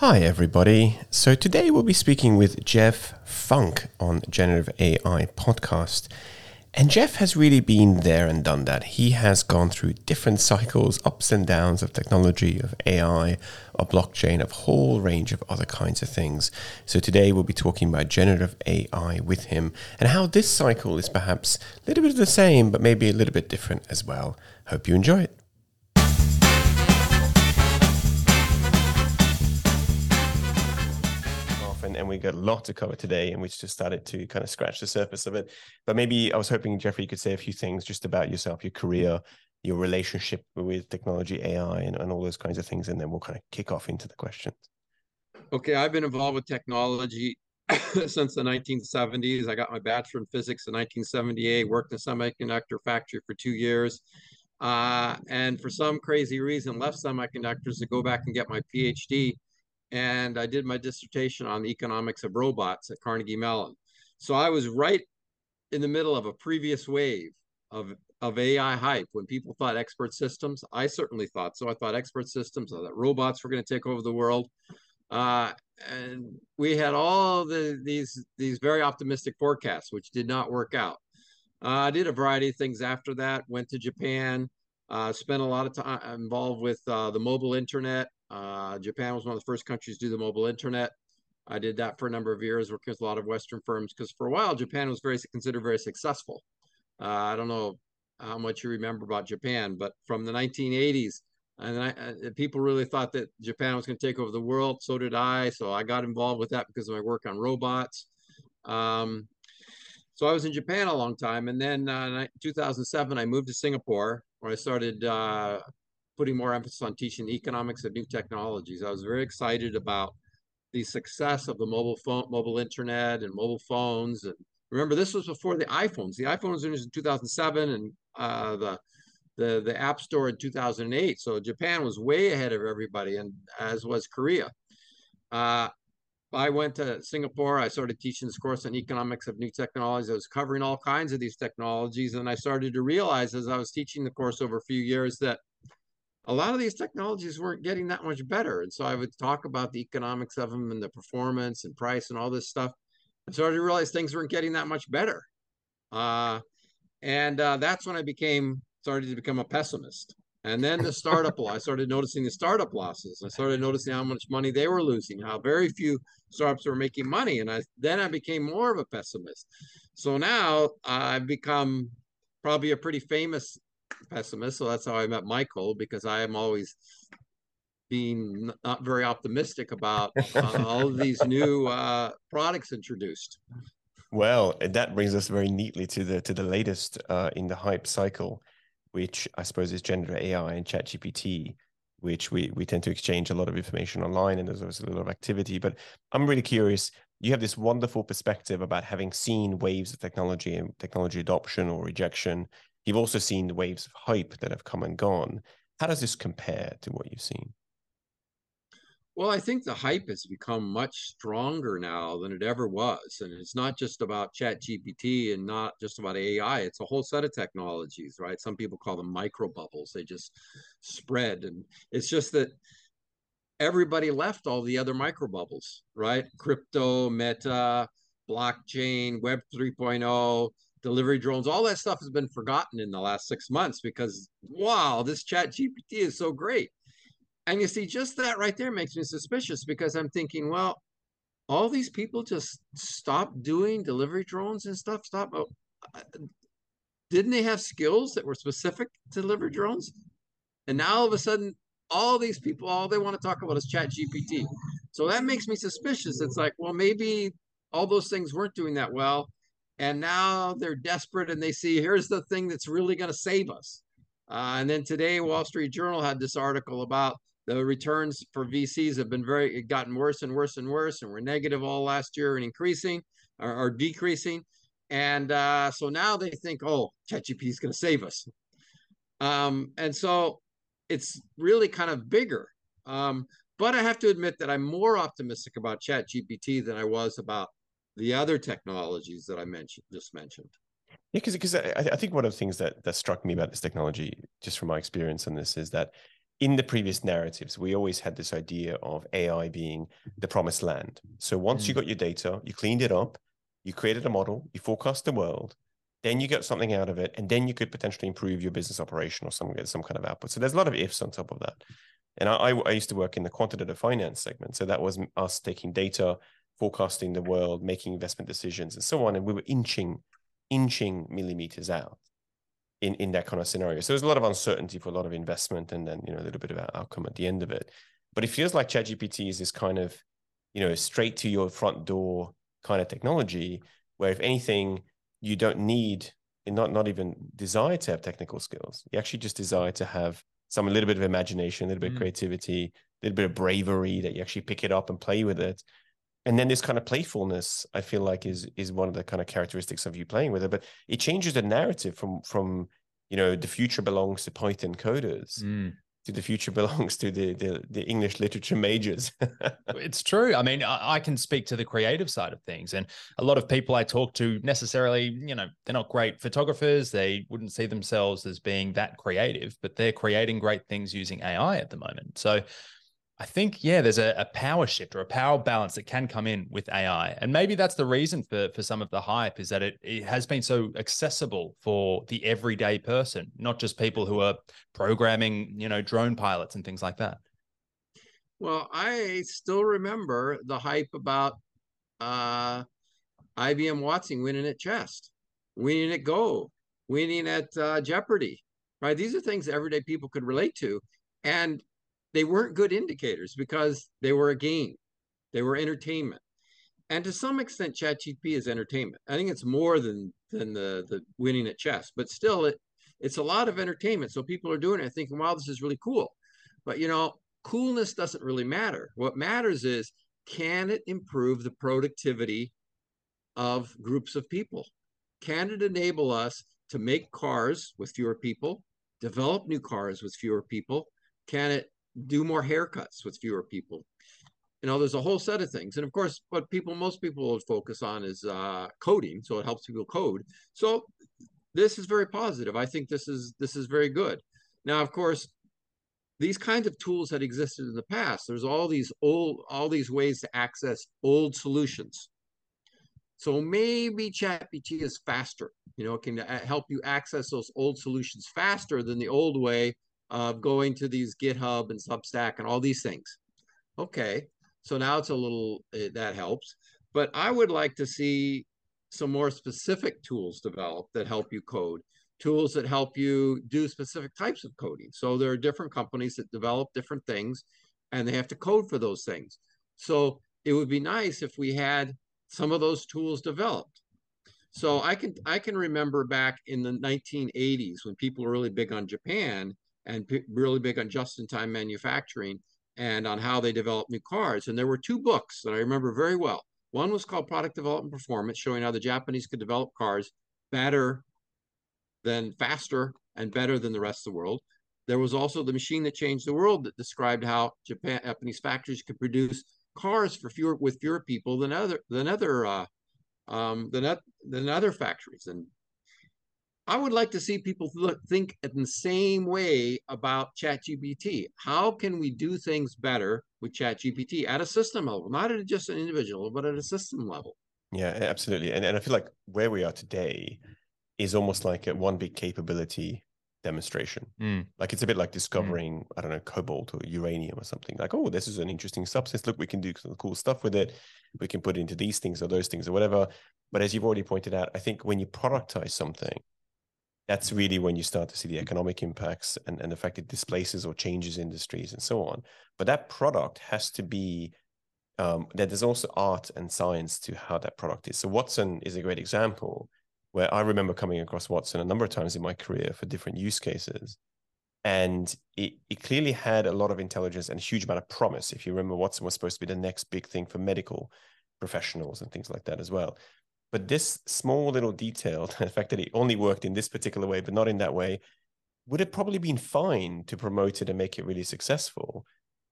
Hi, everybody. So today we'll be speaking with Jeff Funk on Generative AI podcast. And Jeff has really been there and done that. He has gone through different cycles, ups and downs of technology, of AI, of blockchain, of whole range of other kinds of things. So today we'll be talking about generative AI with him and how this cycle is perhaps a little bit of the same, but maybe a little bit different as well. Hope you enjoy it. And we got a lot to cover today, and we just started to kind of scratch the surface of it. But maybe I was hoping, Jeffrey, you could say a few things just about yourself, your career, your relationship with technology, AI, and, and all those kinds of things, and then we'll kind of kick off into the questions. Okay, I've been involved with technology since the 1970s. I got my bachelor in physics in 1978, worked in a semiconductor factory for two years, uh, and for some crazy reason left semiconductors to go back and get my PhD and I did my dissertation on the economics of robots at Carnegie Mellon. So I was right in the middle of a previous wave of of AI hype when people thought expert systems. I certainly thought so. I thought expert systems, that robots were going to take over the world. Uh, and we had all the these these very optimistic forecasts, which did not work out. Uh, I did a variety of things after that. Went to Japan, uh, spent a lot of time involved with uh, the mobile internet, uh, Japan was one of the first countries to do the mobile internet. I did that for a number of years, working with a lot of Western firms, because for a while Japan was very considered very successful. Uh, I don't know how much you remember about Japan, but from the 1980s, and I, uh, people really thought that Japan was going to take over the world. So did I. So I got involved with that because of my work on robots. Um, so I was in Japan a long time, and then uh, 2007 I moved to Singapore, where I started uh, putting more emphasis on teaching the economics of new technologies. I was very excited about the success of the mobile phone, mobile internet, and mobile phones. And remember, this was before the iPhones. The iPhone was introduced in 2007, and uh, the the the App Store in 2008. So Japan was way ahead of everybody, and as was Korea. Uh, I went to Singapore. I started teaching this course on economics of new technologies. I was covering all kinds of these technologies, and I started to realize as I was teaching the course over a few years that a lot of these technologies weren't getting that much better. And so I would talk about the economics of them and the performance and price and all this stuff. And started to realize things weren't getting that much better. Uh, and uh, that's when I became started to become a pessimist. And then the startup, I started noticing the startup losses. I started noticing how much money they were losing, how very few startups were making money. And I then I became more of a pessimist. So now I've become probably a pretty famous pessimist. So that's how I met Michael because I am always being not very optimistic about uh, all of these new uh, products introduced. Well, that brings us very neatly to the to the latest uh, in the hype cycle, which I suppose is gender AI and ChatGPT, which we we tend to exchange a lot of information online, and there's always a lot of activity. But I'm really curious. You have this wonderful perspective about having seen waves of technology and technology adoption or rejection You've also seen the waves of hype that have come and gone. How does this compare to what you've seen? Well, I think the hype has become much stronger now than it ever was. And it's not just about Chat GPT and not just about AI. It's a whole set of technologies, right? Some people call them micro bubbles. They just spread. And it's just that everybody left all the other micro bubbles, right? Crypto, meta, blockchain, Web 3.0, delivery drones, all that stuff has been forgotten in the last six months because wow, this chat GPT is so great. And you see, just that right there makes me suspicious because I'm thinking, well, all these people just stopped doing delivery drones and stuff. Stop. Oh, didn't they have skills that were specific to delivery drones? And now all of a sudden, all these people, all they want to talk about is chat GPT. So that makes me suspicious. It's like, well, maybe all those things weren't doing that well and now they're desperate and they see here's the thing that's really going to save us. Uh, and then today, Wall Street Journal had this article about the returns for VCs have been very gotten worse and worse and worse, and we're negative all last year and increasing or, or decreasing. And uh, so now they think, oh, ChatGPT is going to save us. Um, and so it's really kind of bigger. Um, but I have to admit that I'm more optimistic about ChatGPT than I was about the other technologies that I mentioned just mentioned. Yeah, because because I, I think one of the things that that struck me about this technology, just from my experience on this, is that in the previous narratives, we always had this idea of AI being the promised land. So once mm. you got your data, you cleaned it up, you created a model, you forecast the world, then you got something out of it, and then you could potentially improve your business operation or some some kind of output. So there's a lot of ifs on top of that. And I, I used to work in the quantitative finance segment, so that was us taking data, forecasting the world, making investment decisions, and so on, and we were inching, inching millimeters out in in that kind of scenario. So there's a lot of uncertainty for a lot of investment, and then you know a little bit of outcome at the end of it. But it feels like ChatGPT is this kind of you know straight to your front door kind of technology, where if anything, you don't need not not even desire to have technical skills. You actually just desire to have some a little bit of imagination, a little bit mm. of creativity, a little bit of bravery that you actually pick it up and play with it. And then this kind of playfulness, I feel like is is one of the kind of characteristics of you playing with it. But it changes the narrative from from you know the future belongs to Python coders mm to the future belongs to the the, the English literature majors. it's true. I mean, I, I, can speak to the creative side of things, and a lot of people I talk to necessarily, you know, they're not great photographers. They wouldn't see themselves as being that creative, but they're creating great things using AI at the moment. So I think, yeah, there's a, a, power shift or a power balance that can come in with AI. And maybe that's the reason for, for some of the hype is that it, it has been so accessible for the everyday person, not just people who are programming, you know, drone pilots and things like that. Well, I still remember the hype about uh, IBM Watson winning at chess, winning at Go, winning at uh, Jeopardy, right? These are things everyday people could relate to. And they weren't good indicators because they were a game, they were entertainment. And to some extent, ChatGPT is entertainment. I think it's more than than the the winning at chess, but still, it it's a lot of entertainment. So people are doing it, thinking, "Wow, this is really cool." But you know, coolness doesn't really matter. What matters is can it improve the productivity of groups of people? Can it enable us to make cars with fewer people, develop new cars with fewer people? Can it do more haircuts with fewer people. You know, there's a whole set of things. And of course, what people, most people would focus on is uh, coding. So it helps people code. So this is very positive. I think this is this is very good. Now, of course, these kinds of tools had existed in the past. There's all these old, all these ways to access old solutions. So maybe ChatGPT is faster. You know, it can uh, help you access those old solutions faster than the old way of going to these GitHub and Substack and all these things. Okay, so now it's a little uh, that helps, but I would like to see some more specific tools developed that help you code, tools that help you do specific types of coding. So there are different companies that develop different things, and they have to code for those things. So it would be nice if we had some of those tools developed. So I can I can remember back in the 1980s when people were really big on Japan and really big on just-in-time manufacturing and on how they develop new cars. And there were two books that I remember very well. One was called Product Development Performance, showing how the Japanese could develop cars better than faster and better than the rest of the world. There was also the machine that changed the world that described how Japan, Japanese factories could produce cars for fewer with fewer people than other than other uh, um, than, than other factories. And I would like to see people th- think in the same way about ChatGPT. How can we do things better with ChatGPT at a system level, not at just an individual, but at a system level? Yeah, absolutely. And, and I feel like where we are today is almost like a one big capability demonstration. Mm. Like it's a bit like discovering, mm. I don't know, cobalt or uranium or something. Like, oh, this is an interesting substance. Look, we can do some cool stuff with it. We can put it into these things or those things or whatever. But as you've already pointed out, I think when you productize something, that's really when you start to see the economic impacts and, and the fact it displaces or changes industries and so on. But that product has to be um, that there's also art and science to how that product is. So Watson is a great example where I remember coming across Watson a number of times in my career for different use cases. And it, it clearly had a lot of intelligence and a huge amount of promise. If you remember, Watson was supposed to be the next big thing for medical professionals and things like that as well. But this small little detail, the fact that it only worked in this particular way, but not in that way, would have probably been fine to promote it and make it really successful,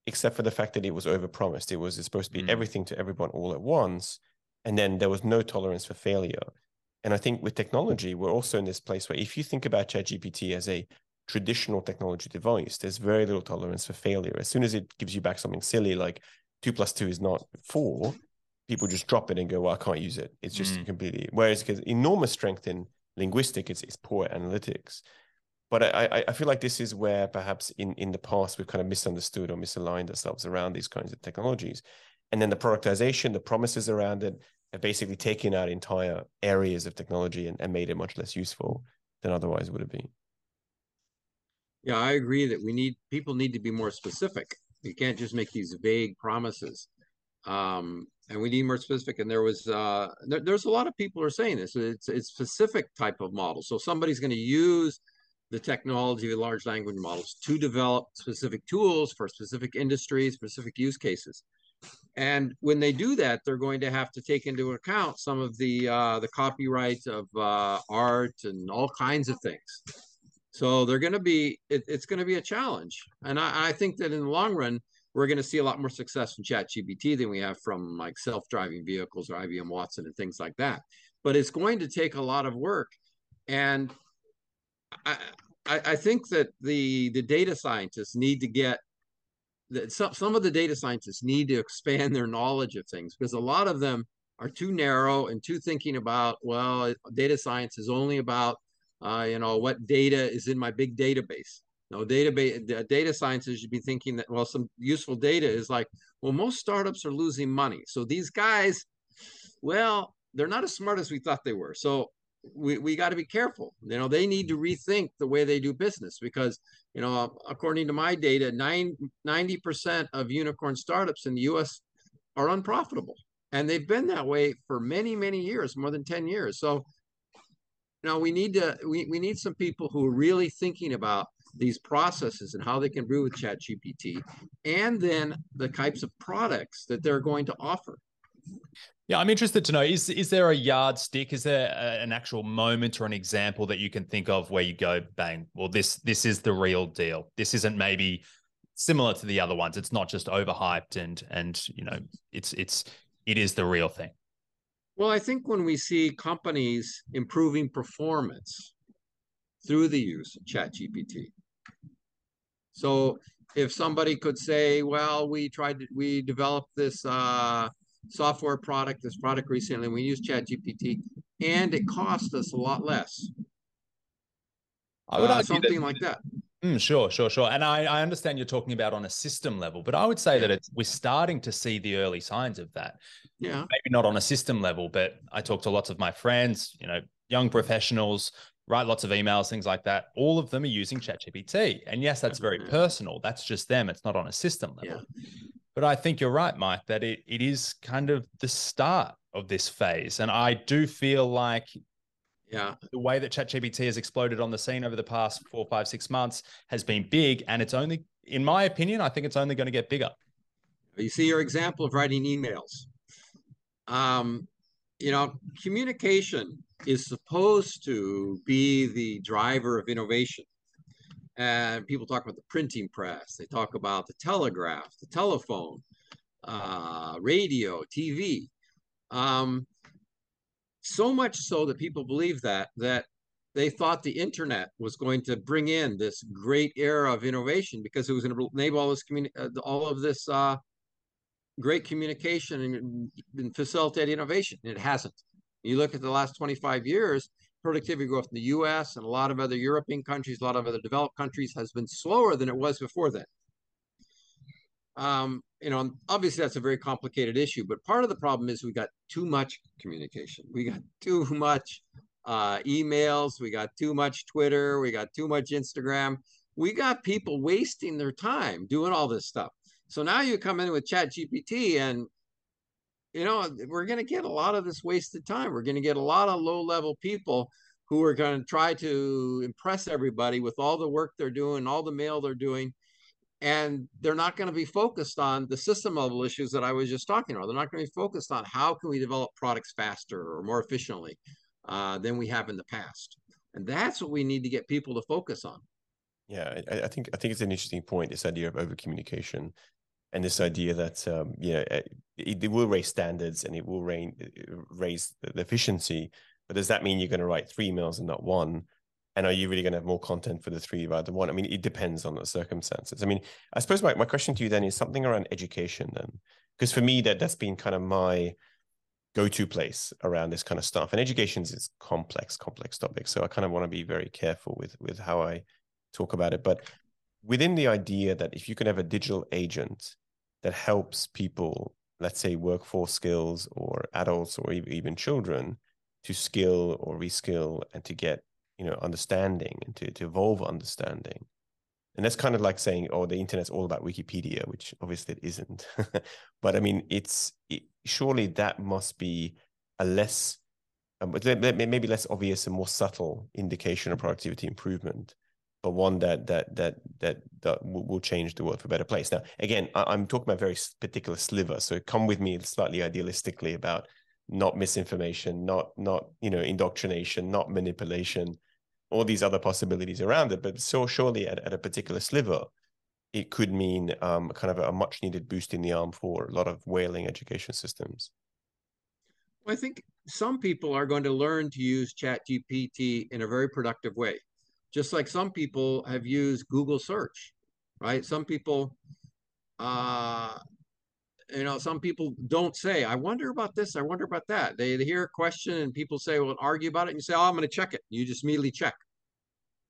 except for the fact that it was overpromised. It was supposed to be mm. everything to everyone all at once. And then there was no tolerance for failure. And I think with technology, we're also in this place where if you think about ChatGPT as a traditional technology device, there's very little tolerance for failure. As soon as it gives you back something silly like two plus two is not four, people just drop it and go, "Well, I can't use it." It's just mm. completely. Whereas, because enormous strength in linguistic, it's, it's poor analytics. But I, I feel like this is where perhaps in, in the past we've kind of misunderstood or misaligned ourselves around these kinds of technologies. And then the productization, the promises around it have basically taken out entire areas of technology and, and made it much less useful than otherwise would have been. Yeah, I agree that we need people need to be more specific. You can't just make these vague promises. Um, and we need more specific. And there was uh, there, there's a lot of people are saying this. It's it's specific type of model. So somebody's going to use the technology of large language models to develop specific tools for specific industries, specific use cases. And when they do that, they're going to have to take into account some of the uh, the copyright of uh, art and all kinds of things. So they're going to be it, it's going to be a challenge. And I, I think that in the long run, we're going to see a lot more success from ChatGPT than we have from like self-driving vehicles or IBM Watson and things like that. But it's going to take a lot of work. And I, I, think that the the data scientists need to get that some, some of the data scientists need to expand their knowledge of things because a lot of them are too narrow and too thinking about well data science is only about uh, you know what data is in my big database no database data scientists should be thinking that well some useful data is like well most startups are losing money so these guys well they're not as smart as we thought they were so we, we got to be careful. You know, they need to mm-hmm. rethink the way they do business because, you know, according to my data, 90% of unicorn startups in the US are unprofitable. And they've been that way for many, many years, more than 10 years. So, know, we need to, we, we need some people who are really thinking about these processes and how they can brew with ChatGPT and then the types of products that they're going to offer. Yeah, I'm interested to know is is there a yardstick? Is there a, an actual moment or an example that you can think of where you go, bang, well, this this is the real deal. This isn't maybe similar to the other ones. It's not just overhyped and and you know, it's it's it is the real thing. Well, I think when we see companies improving performance through the use of ChatGPT. So if somebody could say, well, we tried to, we developed this uh, software product, this product recently. We use ChatGPT, and it cost us a lot less. I would uh, something that, like that. Mm, sure, sure, sure. And I, I understand you're talking about on a system level, but I would say yeah. that it's we're starting to see the early signs of that. Yeah. Maybe not on a system level, but I talk to lots of my friends, you know, young professionals, write lots of emails, things like that. All of them are using ChatGPT. And yes, that's very personal. That's just them. It's not on a system level. Yeah. But I think you're right, Mike, that it, it is kind of the start of this phase. And I do feel like yeah. The way that ChatGPT has exploded on the scene over the past four, five, six months has been big. And it's only, in my opinion, I think it's only going to get bigger. You see your example of writing emails. Um, you know, communication is supposed to be the driver of innovation. And people talk about the printing press, they talk about the telegraph, the telephone, uh, radio, TV. Um, so much so that people believe that that they thought the internet was going to bring in this great era of innovation because it was going to enable all this communi- uh, all of this uh, great communication and, and facilitate innovation. It hasn't. You look at the last 25 years, productivity growth in the US and a lot of other European countries, a lot of other developed countries has been slower than it was before then. Um, you know, obviously that's a very complicated issue, but part of the problem is we got too much communication. We got too much uh, emails, we got too much Twitter, we got too much Instagram. We got people wasting their time doing all this stuff. So now you come in with Chat GPT and you know, we're going to get a lot of this wasted time. We're going to get a lot of low level people who are going to try to impress everybody with all the work they're doing, all the mail they're doing. And they're not going to be focused on the system level issues that I was just talking about. They're not going to be focused on how can we develop products faster or more efficiently uh, than we have in the past. And that's what we need to get people to focus on. Yeah, I, I think I think it's an interesting point. This idea of over communication and this idea that um, you know it, it, will raise standards and it will rain, raise the efficiency. But does that mean you're going to write three emails and not one? And are you really going to have more content for the three rather than one? I mean, it depends on the circumstances. I mean, I suppose my, my question to you then is something around education then. Because for me, that that's been kind of my go-to place around this kind of stuff. And education is complex, complex topic. So I kind of want to be very careful with with how I talk about it. But within the idea that if you can have a digital agent that helps people, let's say workforce skills or adults or even children to skill or reskill and to get, you know, understanding and to, to evolve understanding. And that's kind of like saying, oh, the internet's all about Wikipedia, which obviously it isn't. but I mean, it's it, surely that must be a less, um, maybe less obvious and more subtle indication of productivity improvement but one that that that that that will change the world for a better place. Now, again, I'm talking about very particular sliver, so come with me slightly idealistically about not misinformation, not not you know indoctrination, not manipulation, all these other possibilities around it. But so surely at, at a particular sliver, it could mean um, kind of a much needed boost in the arm for a lot of whaling education systems. Well, I think some people are going to learn to use Chat GPT in a very productive way just like some people have used Google search, right? Some people, uh, you know, some people don't say, I wonder about this, I wonder about that. They, hear a question and people say, well, argue about it. And you say, oh, I'm going to check it. You just immediately check,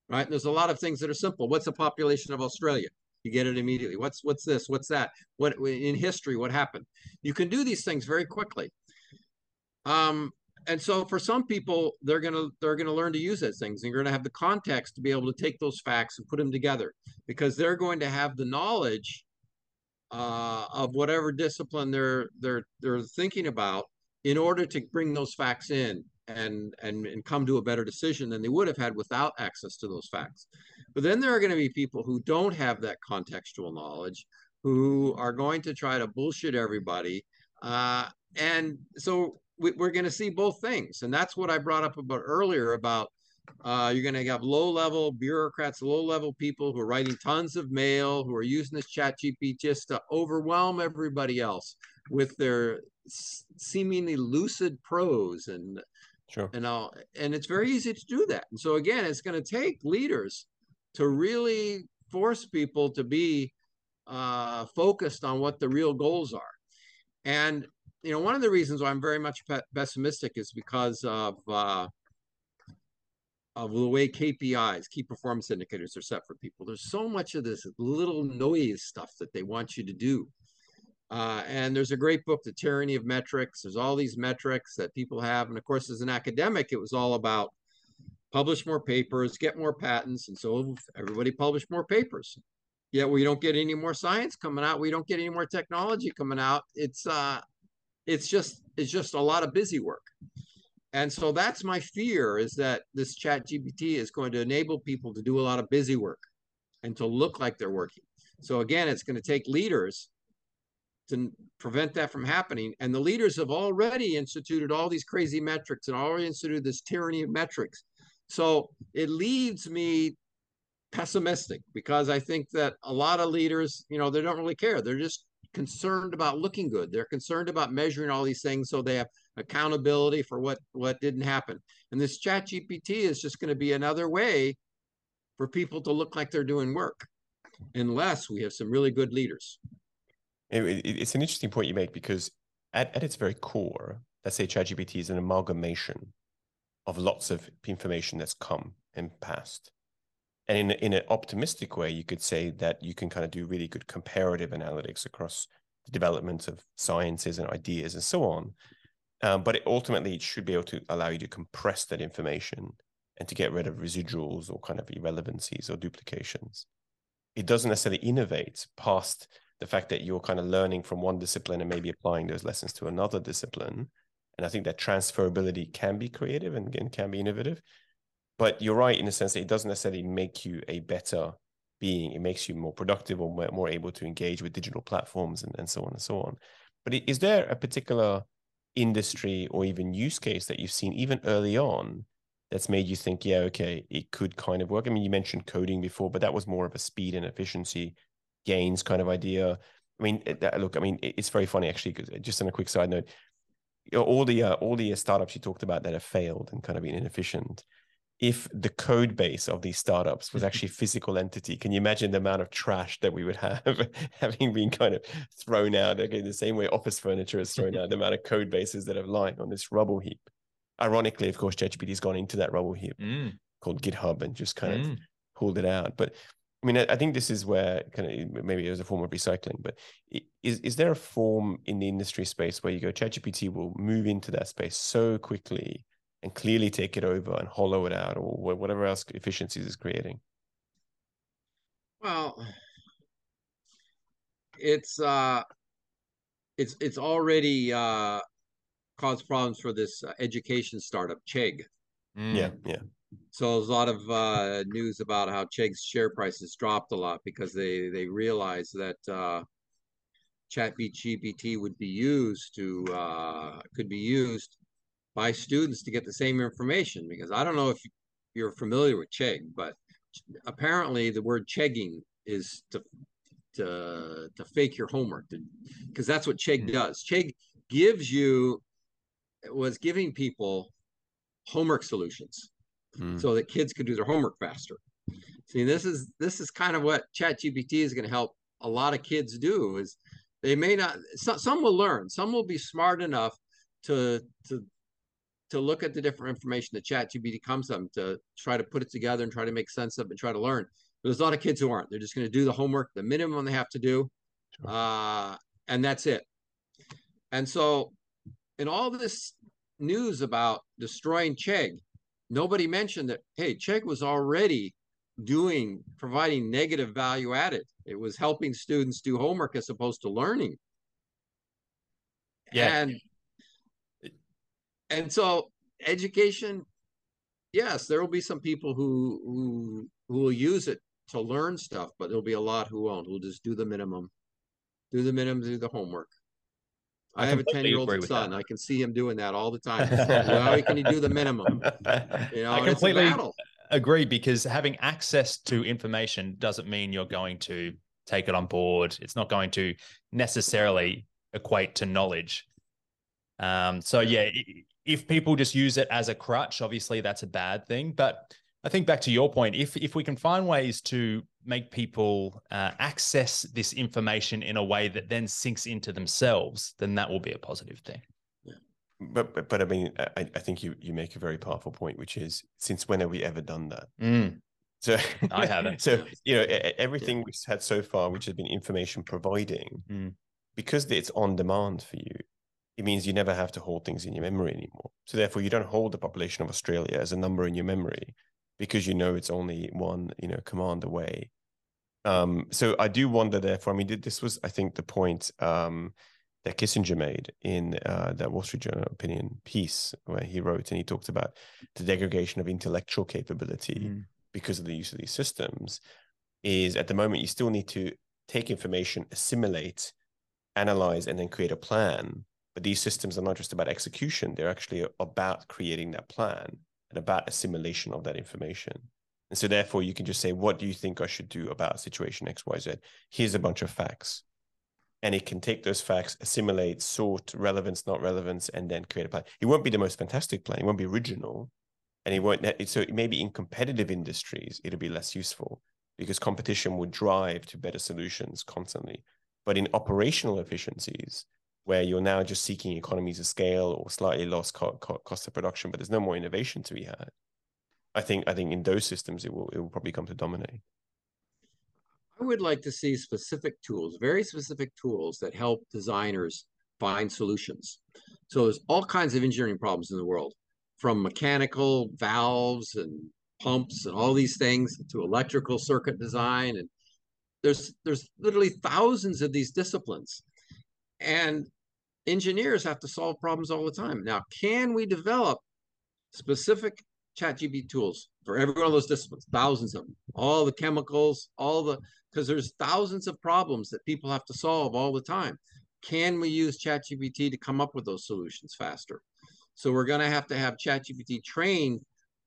right? And there's a lot of things that are simple. What's the population of Australia? You get it immediately. What's what's this? What's that? What in history? What happened? You can do these things very quickly. Um, and so for some people they're going to they're going to learn to use those things and you're going to have the context to be able to take those facts and put them together because they're going to have the knowledge uh, of whatever discipline they're they're they're thinking about in order to bring those facts in and and and come to a better decision than they would have had without access to those facts. But then there are going to be people who don't have that contextual knowledge who are going to try to bullshit everybody uh, and so we, are going to see both things. And that's what I brought up about earlier about uh, you're going to have low level bureaucrats, low level people who are writing tons of mail, who are using this chat GPT just to overwhelm everybody else with their seemingly lucid prose and sure. and all. And it's very easy to do that. And so again, it's going to take leaders to really force people to be uh, focused on what the real goals are. And you know, one of the reasons why I'm very much pessimistic is because of uh, of the way KPIs, key performance indicators, are set for people. There's so much of this little noise stuff that they want you to do. Uh, and there's a great book, The Tyranny of Metrics. There's all these metrics that people have. And of course, as an academic, it was all about publish more papers, get more patents. And so everybody published more papers. Yet we don't get any more science coming out. We don't get any more technology coming out. It's uh, it's just it's just a lot of busy work. And so that's my fear is that this chat gpt is going to enable people to do a lot of busy work and to look like they're working. So again it's going to take leaders to prevent that from happening. And the leaders have already instituted all these crazy metrics and already instituted this tyranny of metrics. So it leaves me pessimistic because i think that a lot of leaders you know they don't really care. They're just concerned about looking good. They're concerned about measuring all these things so they have accountability for what what didn't happen. And this chat GPT is just going to be another way for people to look like they're doing work unless we have some really good leaders. It, it, it's an interesting point you make because at, at its very core, let's say ChatGPT is an amalgamation of lots of information that's come and passed. And in, in an optimistic way, you could say that you can kind of do really good comparative analytics across the development of sciences and ideas and so on. Um, but it ultimately, it should be able to allow you to compress that information and to get rid of residuals or kind of irrelevancies or duplications. It doesn't necessarily innovate past the fact that you're kind of learning from one discipline and maybe applying those lessons to another discipline. And I think that transferability can be creative and, and can be innovative. But you're right in the sense that it doesn't necessarily make you a better being. It makes you more productive or more able to engage with digital platforms and, and so on and so on. But is there a particular industry or even use case that you've seen even early on that's made you think, yeah, okay, it could kind of work? I mean, you mentioned coding before, but that was more of a speed and efficiency gains kind of idea. I mean, look, I mean, it's very funny actually. Because just on a quick side note, all the uh, all the startups you talked about that have failed and kind of been inefficient, if the code base of these startups was actually a physical entity. Can you imagine the amount of trash that we would have having been kind of thrown out? Okay, the same way office furniture is thrown out, the amount of code bases that have lying on this rubble heap. Ironically, of course, ChatGPT has gone into that rubble heap mm. called GitHub and just kind mm. of pulled it out. But I mean, I think this is where kind of maybe as a form of recycling, but is is there a form in the industry space where you go, ChatGPT will move into that space so quickly and clearly take it over and hollow it out or whatever else efficiencies is creating? Well, it's uh, it's it's already uh, caused problems for this uh, education startup, Chegg. Mm. Yeah, yeah. So there's a lot of uh, news about how Chegg's share prices dropped a lot because they they realized that uh, ChatGPT would be used to uh, could be used by students to get the same information. Because I don't know if you're familiar with Chegg, but apparently the word chegging is to to to fake your homework because that's what Chegg hmm. does. Chegg gives you was giving people homework solutions mm. so that kids could do their homework faster. See, this is this is kind of what ChatGPT is going to help a lot of kids do. Is they may not some, some will learn, some will be smart enough to to to look at the different information that ChatGPT comes them to try to put it together and try to make sense of it and try to learn. But there's a lot of kids who aren't. They're just going to do the homework, the minimum they have to do, sure. uh, and that's it. And so, in all this news about destroying Chegg, nobody mentioned that hey chegg was already doing providing negative value added it was helping students do homework as opposed to learning yeah and and so education yes there will be some people who who who will use it to learn stuff but there'll be a lot who won't who'll just do the minimum do the minimum do the homework I, I have a 10 year old son. That. I can see him doing that all the time. How can he do the minimum? You know, I completely agree because having access to information doesn't mean you're going to take it on board. It's not going to necessarily equate to knowledge. Um, so yeah, if people just use it as a crutch, obviously that's a bad thing. But I think back to your point, if if we can find ways to make people uh, access this information in a way that then sinks into themselves, then that will be a positive thing. Yeah. But, but but I mean, I, I think you you make a very powerful point, which is since when have we ever done that? Mm. So I haven't. So you know everything yeah. we've had so far, which has been information providing, mm. because it's on demand for you. It means you never have to hold things in your memory anymore. So therefore, you don't hold the population of Australia as a number in your memory because you know it's only one you know command away um, so i do wonder therefore i mean this was i think the point um, that kissinger made in uh, that wall street journal opinion piece where he wrote and he talked about the degradation of intellectual capability mm. because of the use of these systems is at the moment you still need to take information assimilate analyze and then create a plan but these systems are not just about execution they're actually about creating that plan and about assimilation of that information. And so therefore you can just say, what do you think I should do about situation XYZ? Here's a bunch of facts. And it can take those facts, assimilate, sort relevance, not relevance, and then create a plan. It won't be the most fantastic plan. It won't be original. And it won't, so maybe in competitive industries, it'll be less useful because competition would drive to better solutions constantly. But in operational efficiencies, where you're now just seeking economies of scale or slightly lost co- co- cost of production, but there's no more innovation to be had. I think I think in those systems it will it will probably come to dominate. I would like to see specific tools, very specific tools that help designers find solutions. So there's all kinds of engineering problems in the world, from mechanical valves and pumps and all these things to electrical circuit design and there's there's literally thousands of these disciplines and engineers have to solve problems all the time. Now, can we develop specific ChatGPT tools for every one of those disciplines? Thousands of them, all the chemicals, all the because there's thousands of problems that people have to solve all the time. Can we use ChatGPT to come up with those solutions faster? So we're going to have to have ChatGPT trained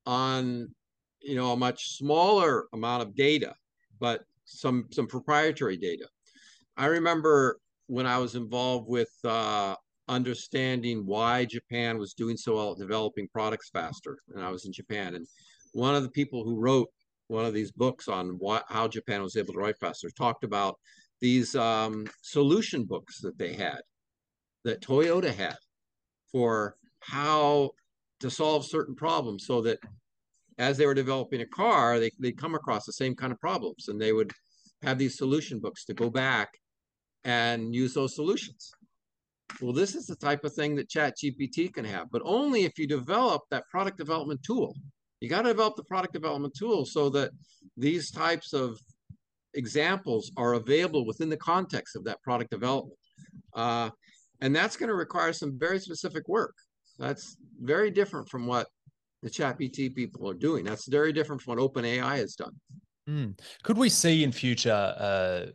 on, you know, a much smaller amount of data, but some some proprietary data. I remember when I was involved with uh, understanding why Japan was doing so well at developing products faster, and I was in Japan, and one of the people who wrote one of these books on how Japan was able to write faster talked about these um, solution books that they had, that Toyota had for how to solve certain problems so that as they were developing a car, they, they'd come across the same kind of problems and they would have these solution books to go back and use those solutions. Well, this is the type of thing that Chat GPT can have, but only if you develop that product development tool. You got to develop the product development tool so that these types of examples are available within the context of that product development. Uh, and that's going to require some very specific work. That's very different from what the ChatGPT people are doing. That's very different from what OpenAI has done. Mm. Could we see in future uh,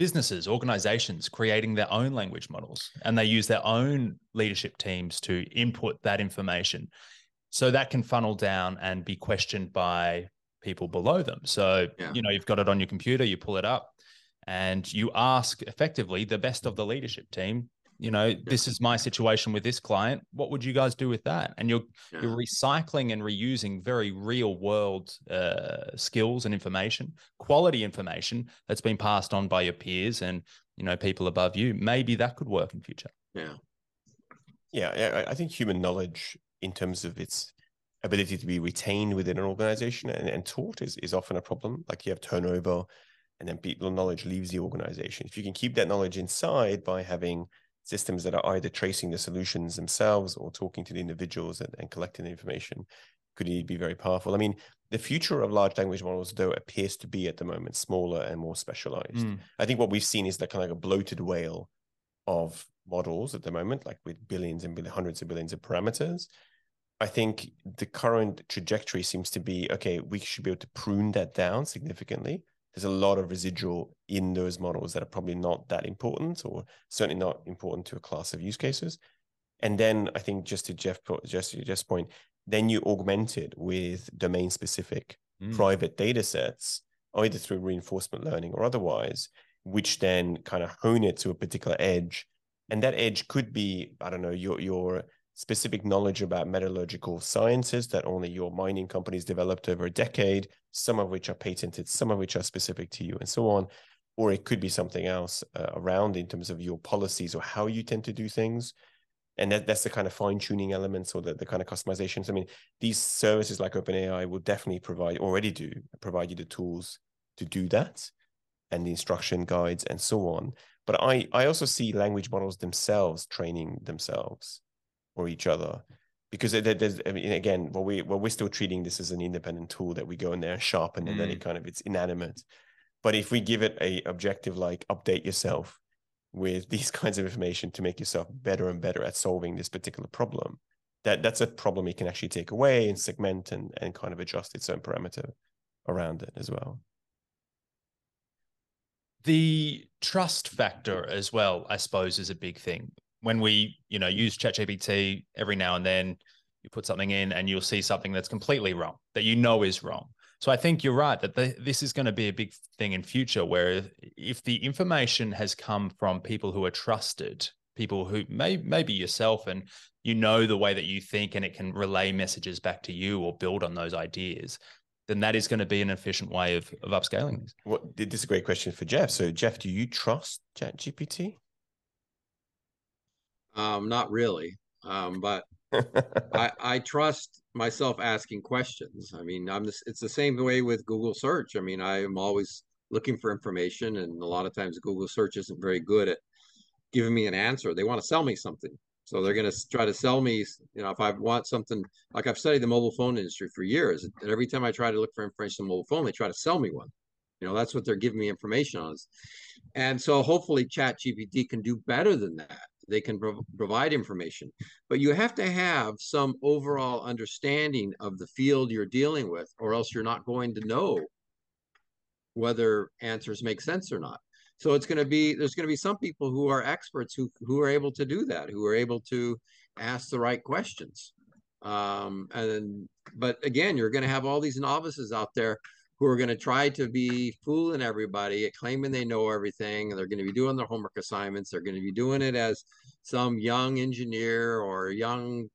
businesses, organizations creating their own language models and they use their own leadership teams to input that information? So that can funnel down and be questioned by people below them. So, yeah. you know, you've got it on your computer, you pull it up and you ask effectively the best of the leadership team you know this is my situation with this client what would you guys do with that? And you're yeah. you're recycling and reusing very real world uh, skills and information quality information that's been passed on by your peers and you know people above you. Maybe that could work in future. Yeah. Yeah i think human knowledge in terms of its ability to be retained within an organization and, and taught is, is often a problem. Like you have turnover and then people knowledge leaves the organization. If you can keep that knowledge inside by having systems that are either tracing the solutions themselves or talking to the individuals and, and collecting the information could be very powerful. I mean, the future of large language models, though, appears to be at the moment smaller and more specialized. Mm. I think what we've seen is that kind of like a bloated whale of models at the moment, like with billions and billions, hundreds of billions of parameters. I think the current trajectory seems to be okay, we should be able to prune that down significantly there's a lot of residual in those models that are probably not that important or certainly not important to a class of use cases. And then I think just to Jeff just to Jeff's point, then you augment it with domain specific mm. private data sets, either through reinforcement learning or otherwise, which then kind of hone it to a particular edge. And that edge could be, I don't know, your your specific knowledge about metallurgical sciences that only your mining companies developed over a decade, some of which are patented, some of which are specific to you, and so on. Or it could be something else uh, around in terms of your policies or how you tend to do things. And that, that's the kind of fine tuning elements or the, the kind of customizations. I mean, these services like OpenAI will definitely provide, already do, provide you the tools to do that and the instruction guides and so on. But I, I also see language models themselves training themselves or each other because there's I mean again well we well we're still treating this as an independent tool that we go in there and sharpen and mm. then it mm. kind of it's inanimate but if we give it a objective like update yourself with these kinds of information to make yourself better and better at solving this particular problem that that's a problem it can actually take away and segment and and kind of adjust its own parameter around it as well the trust factor as well i suppose is a big thing when we, you know, use ChatGPT every now and then, you put something in and you'll see something that's completely wrong that you know is wrong. So I think you're right that the, this is going to be a big thing in future where if the information has come from people who are trusted, people who may maybe yourself and you know the way that you think and it can relay messages back to you or build on those ideas, then that is going to be an efficient way of, of upscaling this. What this is a great question for Jeff. So Jeff, do you trust ChatGPT? Um, not really, um, but I, I trust myself asking questions. I mean, I'm this, it's the same way with Google search. I mean, I am always looking for information, and a lot of times Google search isn't very good at giving me an answer. They want to sell me something. So they're going to try to sell me, you know, if I want something, like I've studied the mobile phone industry for years. And every time I try to look for information on mobile phone, they try to sell me one. You know, that's what they're giving me information on. And so hopefully Chat GPT can do better than that they can pro provide information. But you have to have some overall understanding of the field you're dealing with or else you're not going to know whether answers make sense or not. So it's going to be there's going to be some people who are experts who who are able to do that who are able to ask the right questions. Um and but again you're going to have all these novices out there who are going to try to be fooling everybody, claiming they know everything. They're going to be doing their homework assignments. They're going to be doing it as some young engineer or young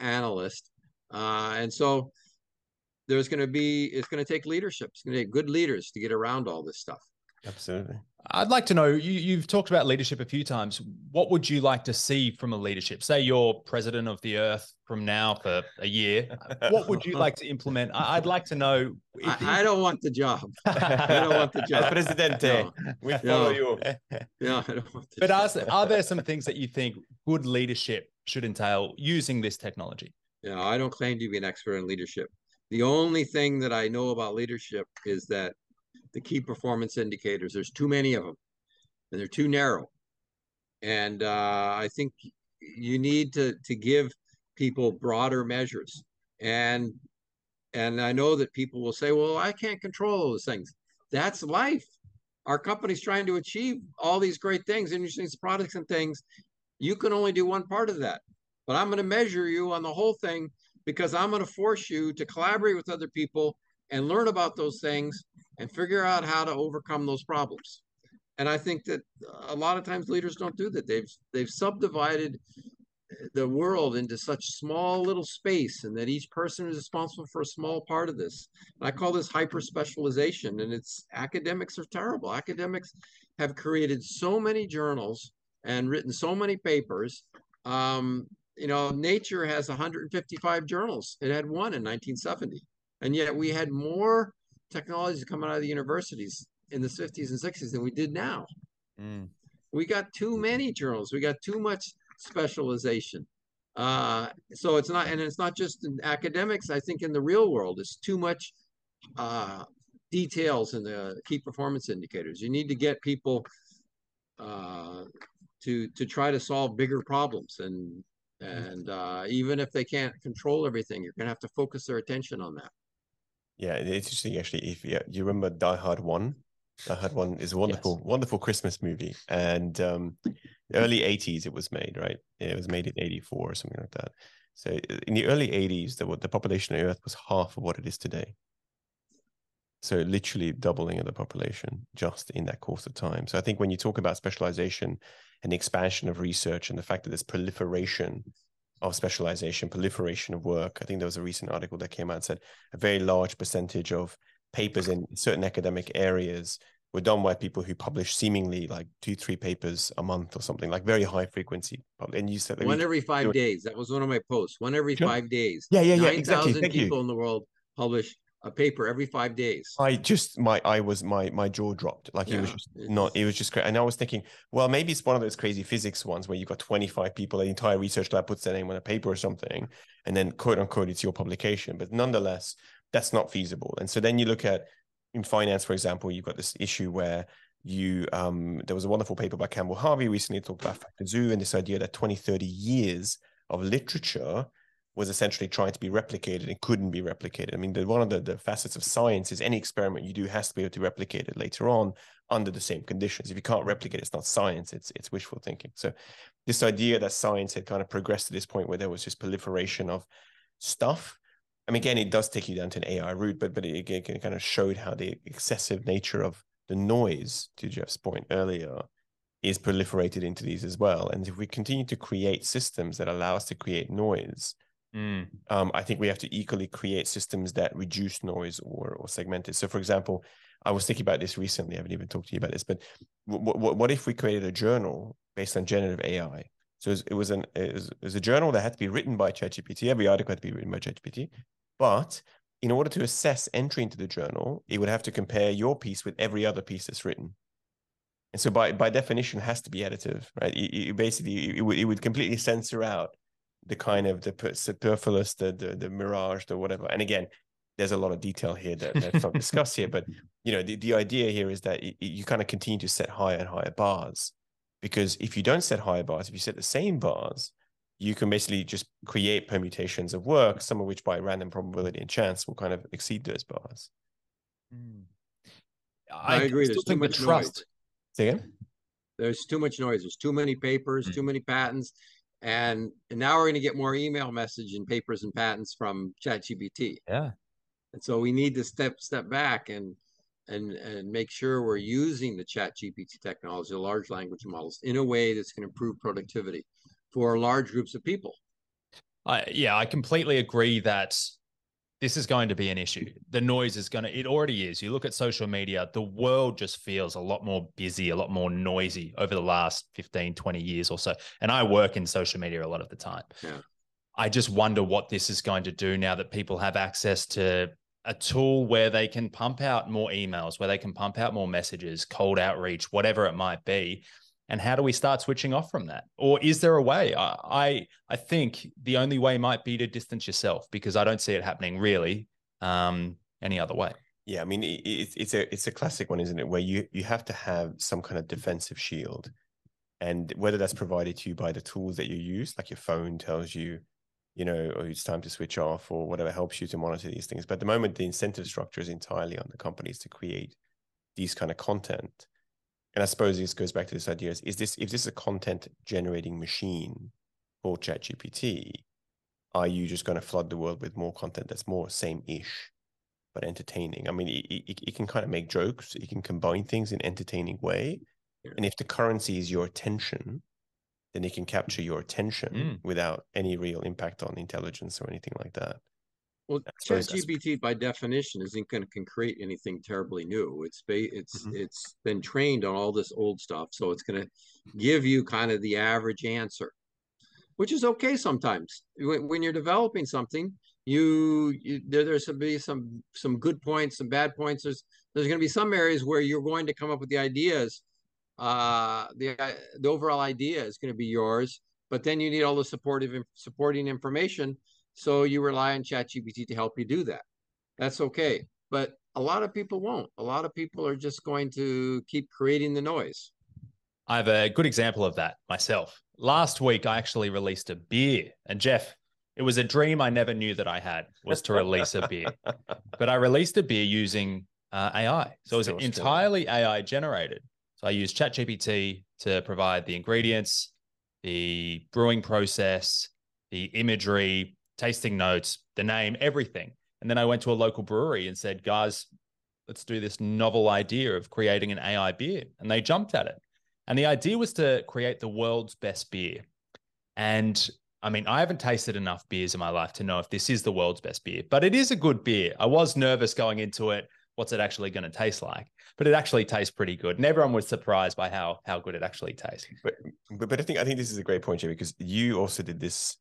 analyst. Uh, and so there's going to be it's going to take leadership. It's going to take good leaders to get around all this stuff. Absolutely. I'd like to know you, you've talked about leadership a few times. What would you like to see from a leadership? Say you're president of the earth from now for a year. What would you like to implement? I- I'd like to know. if- I, I don't want the job. I don't want the job. Presidente, No. we follow No. you. No, I don't want the but job. are, are there some things that you think good leadership should entail using this technology? You know, I don't claim to be an expert in leadership. The only thing that I know about leadership is that the key performance indicators, there's too many of them and they're too narrow. And uh, I think you need to to give people broader measures. And and I know that people will say, well, I can't control those things. That's life. Our company's trying to achieve all these great things, interesting products and things. You can only do one part of that. But I'm going to measure you on the whole thing because I'm going to force you to collaborate with other people and learn about those things and figure out how to overcome those problems. And I think that a lot of times leaders don't do that. They've they've subdivided the world into such small little space and that each person is responsible for a small part of this. And I call this hyper specialization and it's academics are terrible. Academics have created so many journals and written so many papers. Um, you know, Nature has 155 journals. It had one in 1970. And yet we had more technologies coming out of the universities in the 50s and 60s than we did now. Mm. We got too many journals. We got too much specialization. Uh, so it's not, and it's not just in academics. I think in the real world, it's too much uh, details in the key performance indicators. You need to get people uh, to to try to solve bigger problems, and and uh, even if they can't control everything, you're gonna have to focus their attention on that. Yeah, it's interesting actually. If you, you remember Die Hard One, Die Hard One is a wonderful, wonderful Christmas movie, and um, early '80s it was made, right? It was made in '84 or something like that. So in the early '80s, the the population of Earth was half of what it is today. So literally doubling of the population just in that course of time. So I think when you talk about specialization and the expansion of research and the fact that there's proliferation of specialization, proliferation of work. I think there was a recent article that came out and said a very large percentage of papers in certain academic areas were done by people who publish seemingly like two, three papers a month or something, like very high frequency. And you said, One every five days. That was one of my posts. One every Sure. five days. Yeah, yeah, yeah, Nine exactly. thousand Thank you. people in the world publish a paper every five days. I just my I was my my jaw dropped. Like it was just not. It was just great. And I was thinking, well, maybe it's one of those crazy physics ones where you've got 25 people, the entire research lab puts their name on a paper or something, and then quote unquote it's your publication. But nonetheless, that's not feasible. And so then you look at in finance, for example, you've got this issue where you um there was a wonderful paper by Campbell Harvey recently talked about factor zoo and this idea that 20, 30 years of literature was essentially trying to be replicated and couldn't be replicated. I mean, the, one of the, the facets of science is any experiment you do has to be able to replicate it later on under the same conditions. If you can't replicate it, it's not science, it's it's wishful thinking. So this idea that science had kind of progressed to this point where there was just proliferation of stuff. I mean, again, it does take you down to an AI route, but but it, again, it kind of showed how the excessive nature of the noise, to Jeff's point earlier, is proliferated into these as well. And if we continue to create systems that allow us to create noise, Mm. um, I think we have to equally create systems that reduce noise or or segment it. So, for example, I was thinking about this recently. I haven't even talked to you about this, but what what, what if we created a journal based on generative AI? So it was, an it was, it was a journal that had to be written by ChatGPT. Every article had to be written by ChatGPT, but in order to assess entry into the journal, it would have to compare your piece with every other piece that's written. And so, by by definition, it has to be additive, right? It, basically it would it would completely censor out the kind of the superfluous, the the the mirage, the whatever. And again, there's a lot of detail here that that's not discussed here, but you know, the, the idea here is that you kind of continue to set higher and higher bars, because if you don't set higher bars, if you set the same bars, you can basically just create permutations of work, some of which by random probability and chance will kind of exceed those bars. Mm. I agree, there's too think the much noise. trust. Say again? There's too much noise. There's too many papers, Mm. too many patents. And, and now we're going to get more email message and papers and patents from ChatGPT. Yeah. And so we need to step step back and and and make sure we're using the chat GPT technology, the large language models, in a way that's going to improve productivity for large groups of people. I, yeah, I completely agree that this is going to be an issue. The noise is going to, it already is. You look at social media, the world just feels a lot more busy, a lot more noisy over the last 15, 20 years or so. And I work in social media a lot of the time. Yeah. I just wonder what this is going to do now that people have access to a tool where they can pump out more emails, where they can pump out more messages, cold outreach, whatever it might be. And how do we start switching off from that? Or is there a way? I, I i think the only way might be to distance yourself because i don't see it happening really um any other way. Yeah i mean it, it's a it's a classic one isn't it? Where you you have to have some kind of defensive shield. And whether that's provided to you by the tools that you use like your phone tells you you know oh, it's time to switch off or whatever helps you to monitor these things but at the moment the incentive structure is entirely on the companies to create these kind of content and I suppose this goes back to this idea: is, is this if this is a content generating machine for ChatGPT, are you just going to flood the world with more content that's more same-ish but entertaining? I mean, it, it, it can kind of make jokes, it can combine things in entertaining way, yeah. and if the currency is your attention, then it can capture your attention mm. without any real impact on intelligence or anything like that. Well, ChatGPT by definition isn't going to create anything terribly new. It's it's mm-hmm. it's been trained on all this old stuff, so it's going to give you kind of the average answer, which is okay sometimes. When, when you're developing something, you, you there, there's going to be some some good points, some bad points. There's there's going to be some areas where you're going to come up with the ideas. Uh, the the overall idea is going to be yours, but then you need all the supportive supporting information so you rely on ChatGPT to help you do that. That's okay. But a lot of people won't. A lot of people are just going to keep creating the noise. I have a good example of that myself. Last week, I actually released a beer. And Jeff, it was a dream I never knew that I had was to release a beer. But I released a beer using uh, AI. So it was Still entirely AI generated. So I used ChatGPT to provide the ingredients, the brewing process, the imagery, tasting notes, the name, everything. And then I went to a local brewery and said, guys, let's do this novel idea of creating an AI beer. And they jumped at it. And the idea was to create the world's best beer. And I mean, I haven't tasted enough beers in my life to know if this is the world's best beer, but it is a good beer. I was nervous going into it. What's it actually going to taste like? But it actually tastes pretty good, and everyone was surprised by how how good it actually tastes. But but, but I think I think this is a great point, Jay, because you also did this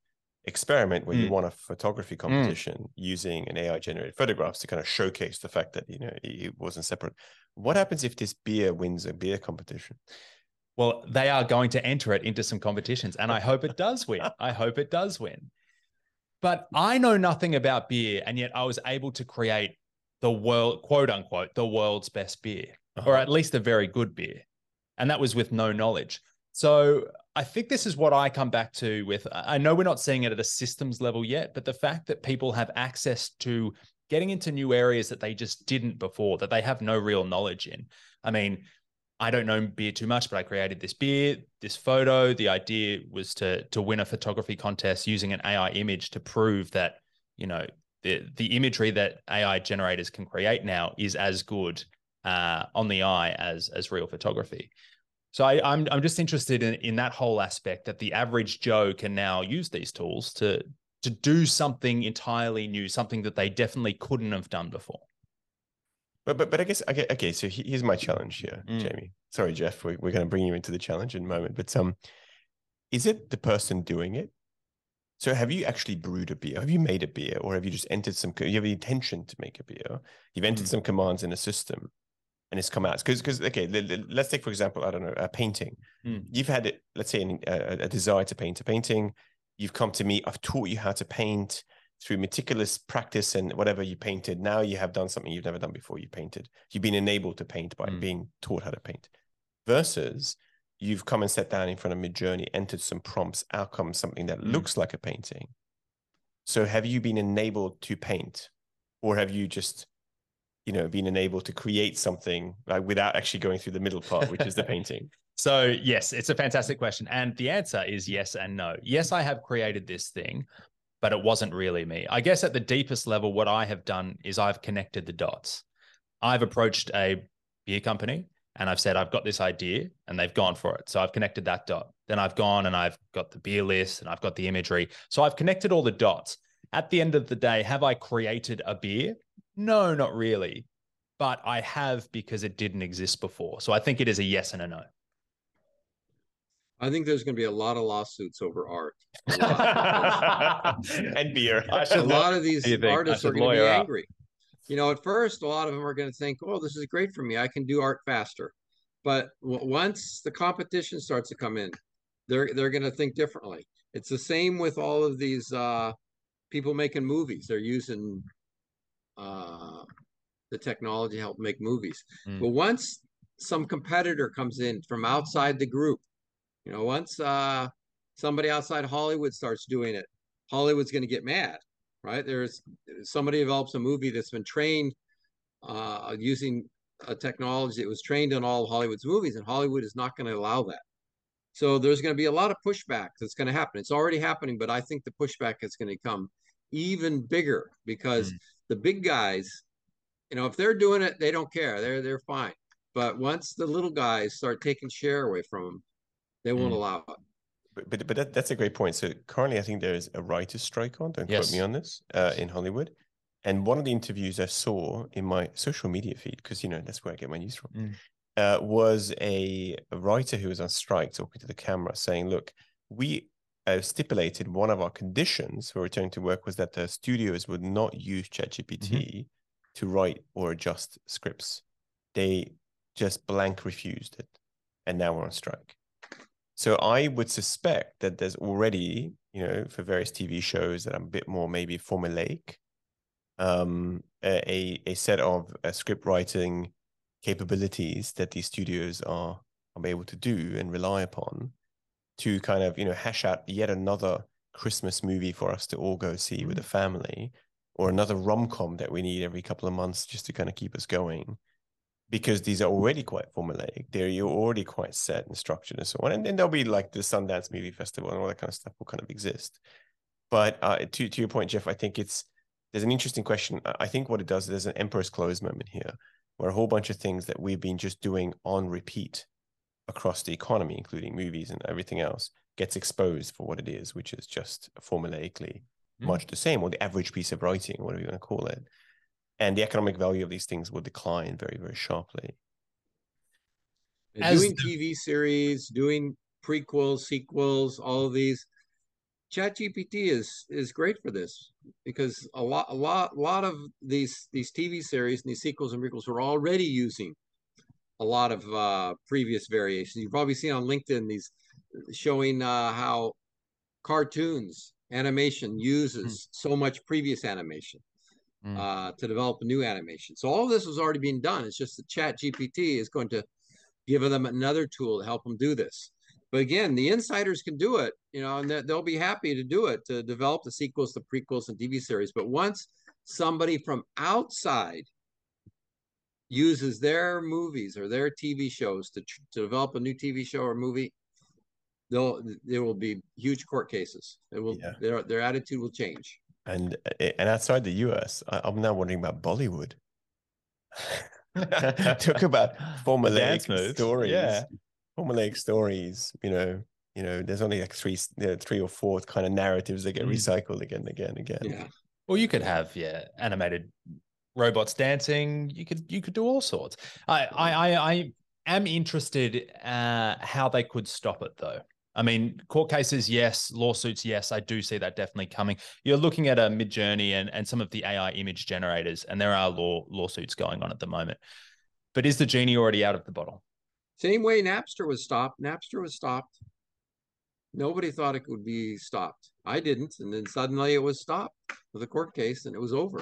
experiment where mm. you won a photography mm. competition mm. using an AI generated photographs to kind of showcase the fact that you know it wasn't separate. What happens if this beer wins a beer competition? Well, they are going to enter it into some competitions, and I hope it does win. I hope it does win. But I know nothing about beer, and yet I was able to create the world, quote unquote, the world's best beer, uh-huh. or at least a very good beer. And that was with no knowledge. So I think this is what I come back to with. I know we're not seeing it at a systems level yet, but the fact that people have access to getting into new areas that they just didn't before, that they have no real knowledge in. I mean, I don't know beer too much, but I created this beer, this photo. The idea was to to win a photography contest using an AI image to prove that you know the the imagery that AI generators can create now is as good uh, on the eye as as real photography. So I, am I'm, I'm just interested in in that whole aspect that the average Joe can now use these tools to to do something entirely new, something that they definitely couldn't have done before. But but but I guess okay okay. So here's my challenge here, mm. Jamie. Sorry, Jeff. We're we're going to bring you into the challenge in a moment. But um, is it the person doing it? So have you actually brewed a beer? Have you made a beer, or have you just entered some? You have the intention to make a beer. You've entered mm. some commands in a system, and it's come out because because okay let's take for example i don't know a painting mm. you've had it let's say an, a, a, desire to paint a painting you've come to me i've taught you how to paint through meticulous practice and whatever you painted now you have done something you've never done before you painted you've been enabled to paint by mm. being taught how to paint versus you've come and sat down in front of midjourney entered some prompts outcomes something that mm. looks like a painting. So have you been enabled to paint? Or have you just you know been enabled to create something like without actually going through the middle part which is the painting? So yes it's a fantastic question. And the answer is yes and no. Yes i have created this thing but it wasn't really me. I guess at the deepest level what i have done is i've connected the dots. I've approached a beer company and i've said i've got this idea and they've gone for it so i've connected that dot then i've gone and i've got the beer list and i've got the imagery so i've connected all the dots at the end of the day, have I created a beer? No, not really. But I have because it didn't exist before. So I think it is a yes and a no. I think there's going to be a lot of lawsuits over art. and beer. a lot of these artists are going to be angry. You know, at first, a lot of them are going to think, "Oh, this is great for me. I can do art faster." But once the competition starts to come in, they're they're going to think differently. It's the same with all of these uh, people making movies. They're using uh, the technology to help make movies. Mm. But once some competitor comes in from outside the group you know, once uh, somebody outside Hollywood starts doing it, Hollywood's going to get mad, right? There's somebody develops a movie that's been trained uh, using a technology that was trained on all of Hollywood's movies, and Hollywood is not going to allow that. So there's going to be a lot of pushback that's going to happen. It's already happening, but I think the pushback is going to come even bigger because mm. the big guys, you know, if they're doing it, they don't care. They're they're fine. But once the little guys start taking share away from them, they won't mm. allow it. But but, that, that's a great point. So currently, I think there is a writers' strike on. Don't yes. quote me on this. Uh, in Hollywood, and one of the interviews I saw in my social media feed, because you know that's where I get my news from, mm. uh, was a, a, writer who was on strike talking to the camera, saying, "Look, we." Uh, stipulated one of our conditions for returning to work was that the studios would not use ChatGPT mm-hmm. to write or adjust scripts. They just blank refused it, and now we're on strike. So I would suspect that there's already, you know, for various TV shows that are a bit more maybe formulaic, um, a a set of uh, script writing capabilities that these studios are are able to do and rely upon to kind of you know hash out yet another Christmas movie for us to all go see with the mm. family, or another rom com that we need every couple of months just to kind of keep us going because these are already quite formulaic. They're you're already quite set and structured and so on. And then there'll be like the Sundance Movie Festival and all that kind of stuff will kind of exist. But uh, to to your point, Jeff, I think it's there's an interesting question. I think what it does, is there's an emperor's clothes moment here, where a whole bunch of things that we've been just doing on repeat across the economy, including movies and everything else, gets exposed for what it is, which is just formulaically mm. much the same, or the average piece of writing, whatever you want to call it and the economic value of these things will decline very very sharply. Doing the... tv series doing prequels sequels all of these chat gpt is is great for this because a lot a lot a lot of these these tv series and these sequels and prequels are already using a lot of uh previous variations. You've probably seen on linkedin these showing uh how cartoons animation uses mm. so much previous animation mm. uh, to develop a new animation. So all this was already being done. It's just that Chat GPT is going to give them another tool to help them do this. But again, the insiders can do it, you know, and they'll be happy to do it to develop the sequels, the prequels, and TV series. But once somebody from outside uses their movies or their TV shows to, to develop a new TV show or movie, they'll there will be huge court cases. It will yeah. their their attitude will change. And eh, and outside the US, I, am now wondering about Bollywood. Talk about formulaic stories. Yeah. Formulaic stories, you know, you know, there's only like three, you know, three or four kind of narratives that get mm. recycled again and again and again. Yeah. Well, you could have, yeah, animated robots dancing. You could you could do all sorts. I I I, I am interested uh how they could stop it though. I mean, court cases, yes. Lawsuits, yes. I do see that definitely coming. You're looking at a Midjourney and, and some of the AI image generators, and there are law lawsuits going on at the moment. But is the genie already out of the bottle? Same way Napster was stopped. Napster was stopped. Nobody thought it would be stopped. I didn't, and then suddenly it was stopped with a court case, and it was over.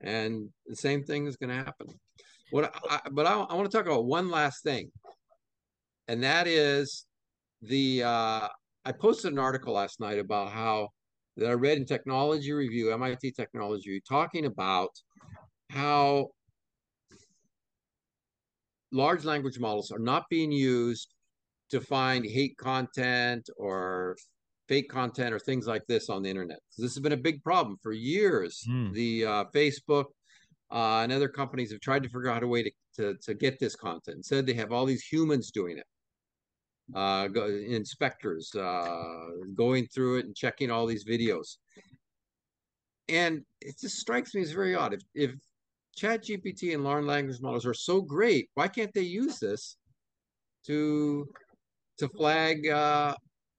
And the same thing is going to happen. What? I, but I, I want to talk about one last thing, and that is the uh, I posted an article last night about how that I read in Technology Review, MIT Technology Review, talking about how large language models are not being used to find hate content or fake content or things like this on the internet. This has been a big problem for years. Mm. The uh, Facebook uh, and other companies have tried to figure out a way to, to, to get this content. Instead, they have all these humans doing it uh, go, inspectors uh, going through it and checking all these videos. and it just strikes me as very odd. If if Chat GPT and large language models are so great, why can't they use this to to flag uh,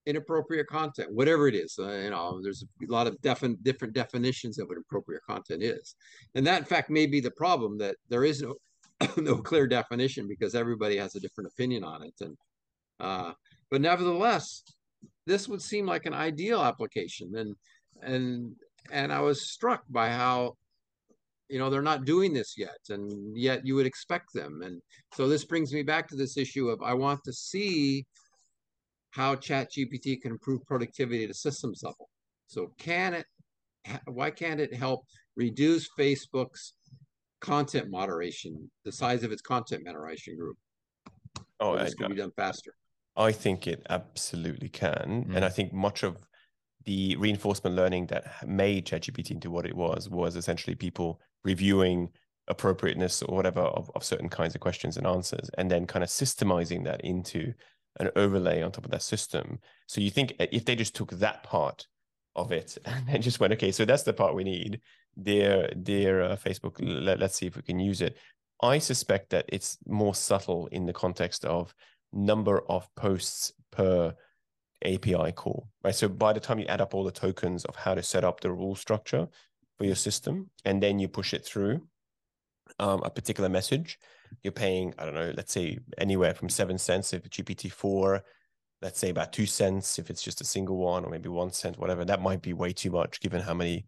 inappropriate content, whatever it is? Uh, you know, there's a lot of different different definitions of what appropriate content is, and that in fact may be the problem that there is no no clear definition because everybody has a different opinion on it, and uh, but nevertheless, this would seem like an ideal application, and and and I was struck by how you know they're not doing this yet and yet you would expect them. And so this brings me back to this issue of i want to see how chat gpt can improve productivity at a systems level. So can it why can't it help reduce facebook's content moderation the size of its content moderation group? Oh this can be done faster i think it absolutely can mm. and i think much of the reinforcement learning that made ChatGPT into what it was was essentially people reviewing appropriateness or whatever of, of certain kinds of questions and answers, and then kind of systemizing that into an overlay on top of that system. So you think if they just took that part of it and then just went, okay, so that's the part we need, dear dear uh, Facebook, let, let's see if we can use it. I suspect that it's more subtle in the context of number of posts per API call, right? So by the time you add up all the tokens of how to set up the rule structure for your system, and then you push it through um, a particular message, you're paying, I don't know, let's say anywhere from seven cents if GPT-4, let's say about two cents if it's just a single one, or maybe one cent, whatever. That might be way too much given how many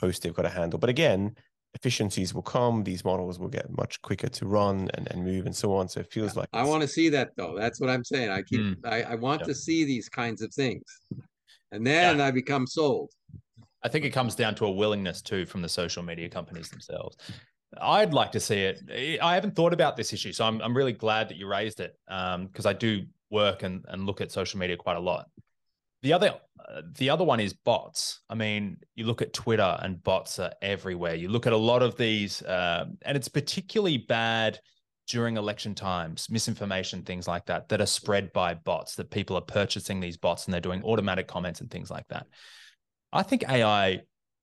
posts they've got to handle. But again, efficiencies will come these models will get much quicker to run and, and move and so on. So it feels like i want to see that though. That's what i'm saying. I keep mm. I, I, want yeah. to see these kinds of things. And then yeah. i become sold. I think it comes down to a willingness too from the social media companies themselves. I'd like to see it. I haven't thought about this issue so i'm, I'm really glad that you raised it because um, i do work and, and look at social media quite a lot the other uh, the other one is bots. I mean, you look at Twitter and bots are everywhere. You look at a lot of these, uh, and it's particularly bad during election times, misinformation, things like that, that are spread by bots. That people are purchasing these bots and they're doing automatic comments and things like that. I think AI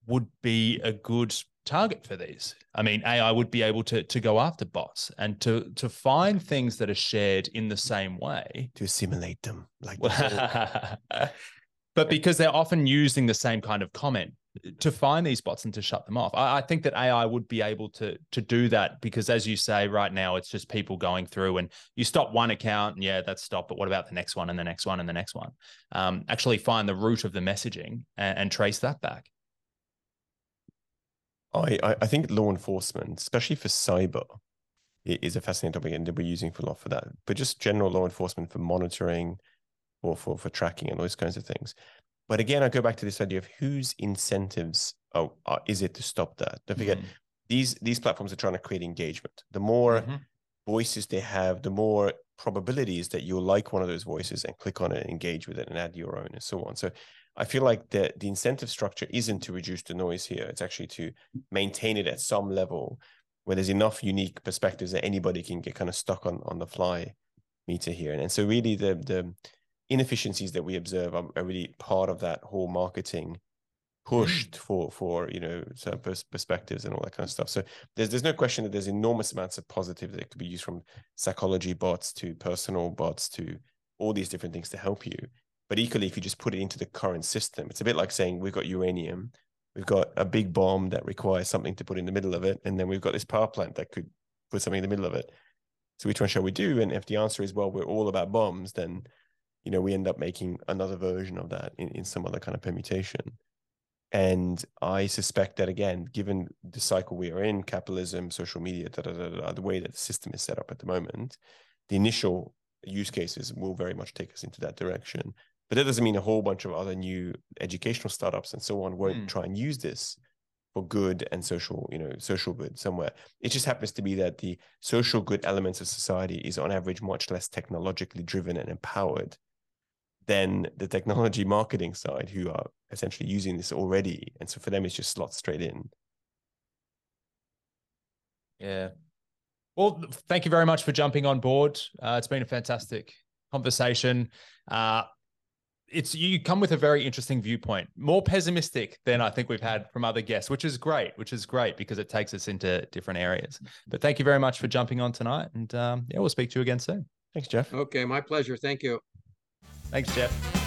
would be a good target for these. I mean, AI would be able to to go after bots and to to find things that are shared in the same way to assimilate them, like. but because they're often using the same kind of comment to find these bots and to shut them off. I, I, think that AI would be able to to do that because, as you say, right now it's just people going through and you stop one account and yeah, that's stopped. But what about the next one and the next one and the next one? Um, actually, find the root of the messaging and, and trace that back. I, I think law enforcement, especially for cyber, is a fascinating topic, and we're using for a lot for that. But just general law enforcement for monitoring, or for for tracking and those kinds of things. But again, I go back to this idea of whose incentives are, are, is it to stop that? Don't forget, mm-hmm. these these platforms are trying to create engagement. The more mm-hmm. voices they have, the more probabilities that you'll like one of those voices and click on it and engage with it and add your own and so on. So I feel like the the incentive structure isn't to reduce the noise here. It's actually to maintain it at some level where there's enough unique perspectives that anybody can get kind of stuck on on the fly meter here. And, and so really the the inefficiencies that we observe are, are really part of that whole marketing pushed mm. for for you know certain perspectives and all that kind of stuff. So there's there's no question that there's enormous amounts of positive that could be used from psychology bots to personal bots to all these different things to help you. But equally, if you just put it into the current system, it's a bit like saying we've got uranium, we've got a big bomb that requires something to put in the middle of it, and then we've got this power plant that could put something in the middle of it. So which one shall we do? And if the answer is well, we're all about bombs, then you know we end up making another version of that in, in some other kind of permutation. And I suspect that again, given the cycle we are in, capitalism, social media, da, da, da, the way that the system is set up at the moment, the initial use cases will very much take us into that direction. But that doesn't mean a whole bunch of other new educational startups and so on won't mm. try and use this for good and social, you know, social good somewhere. It just happens to be that the social good elements of society is on average much less technologically driven and empowered than the technology marketing side who are essentially using this already. And so for them, it's just slots straight in. Yeah. Well, thank you very much for jumping on board. Uh, it's been a fantastic conversation. Uh, it's you come with a very interesting viewpoint, more pessimistic than I think we've had from other guests, which is great, which is great because it takes us into different areas. But thank you very much for jumping on tonight, and um, yeah, we'll speak to you again soon. Thanks, Jeff. Okay, my pleasure. Thank you. Thanks, Jeff.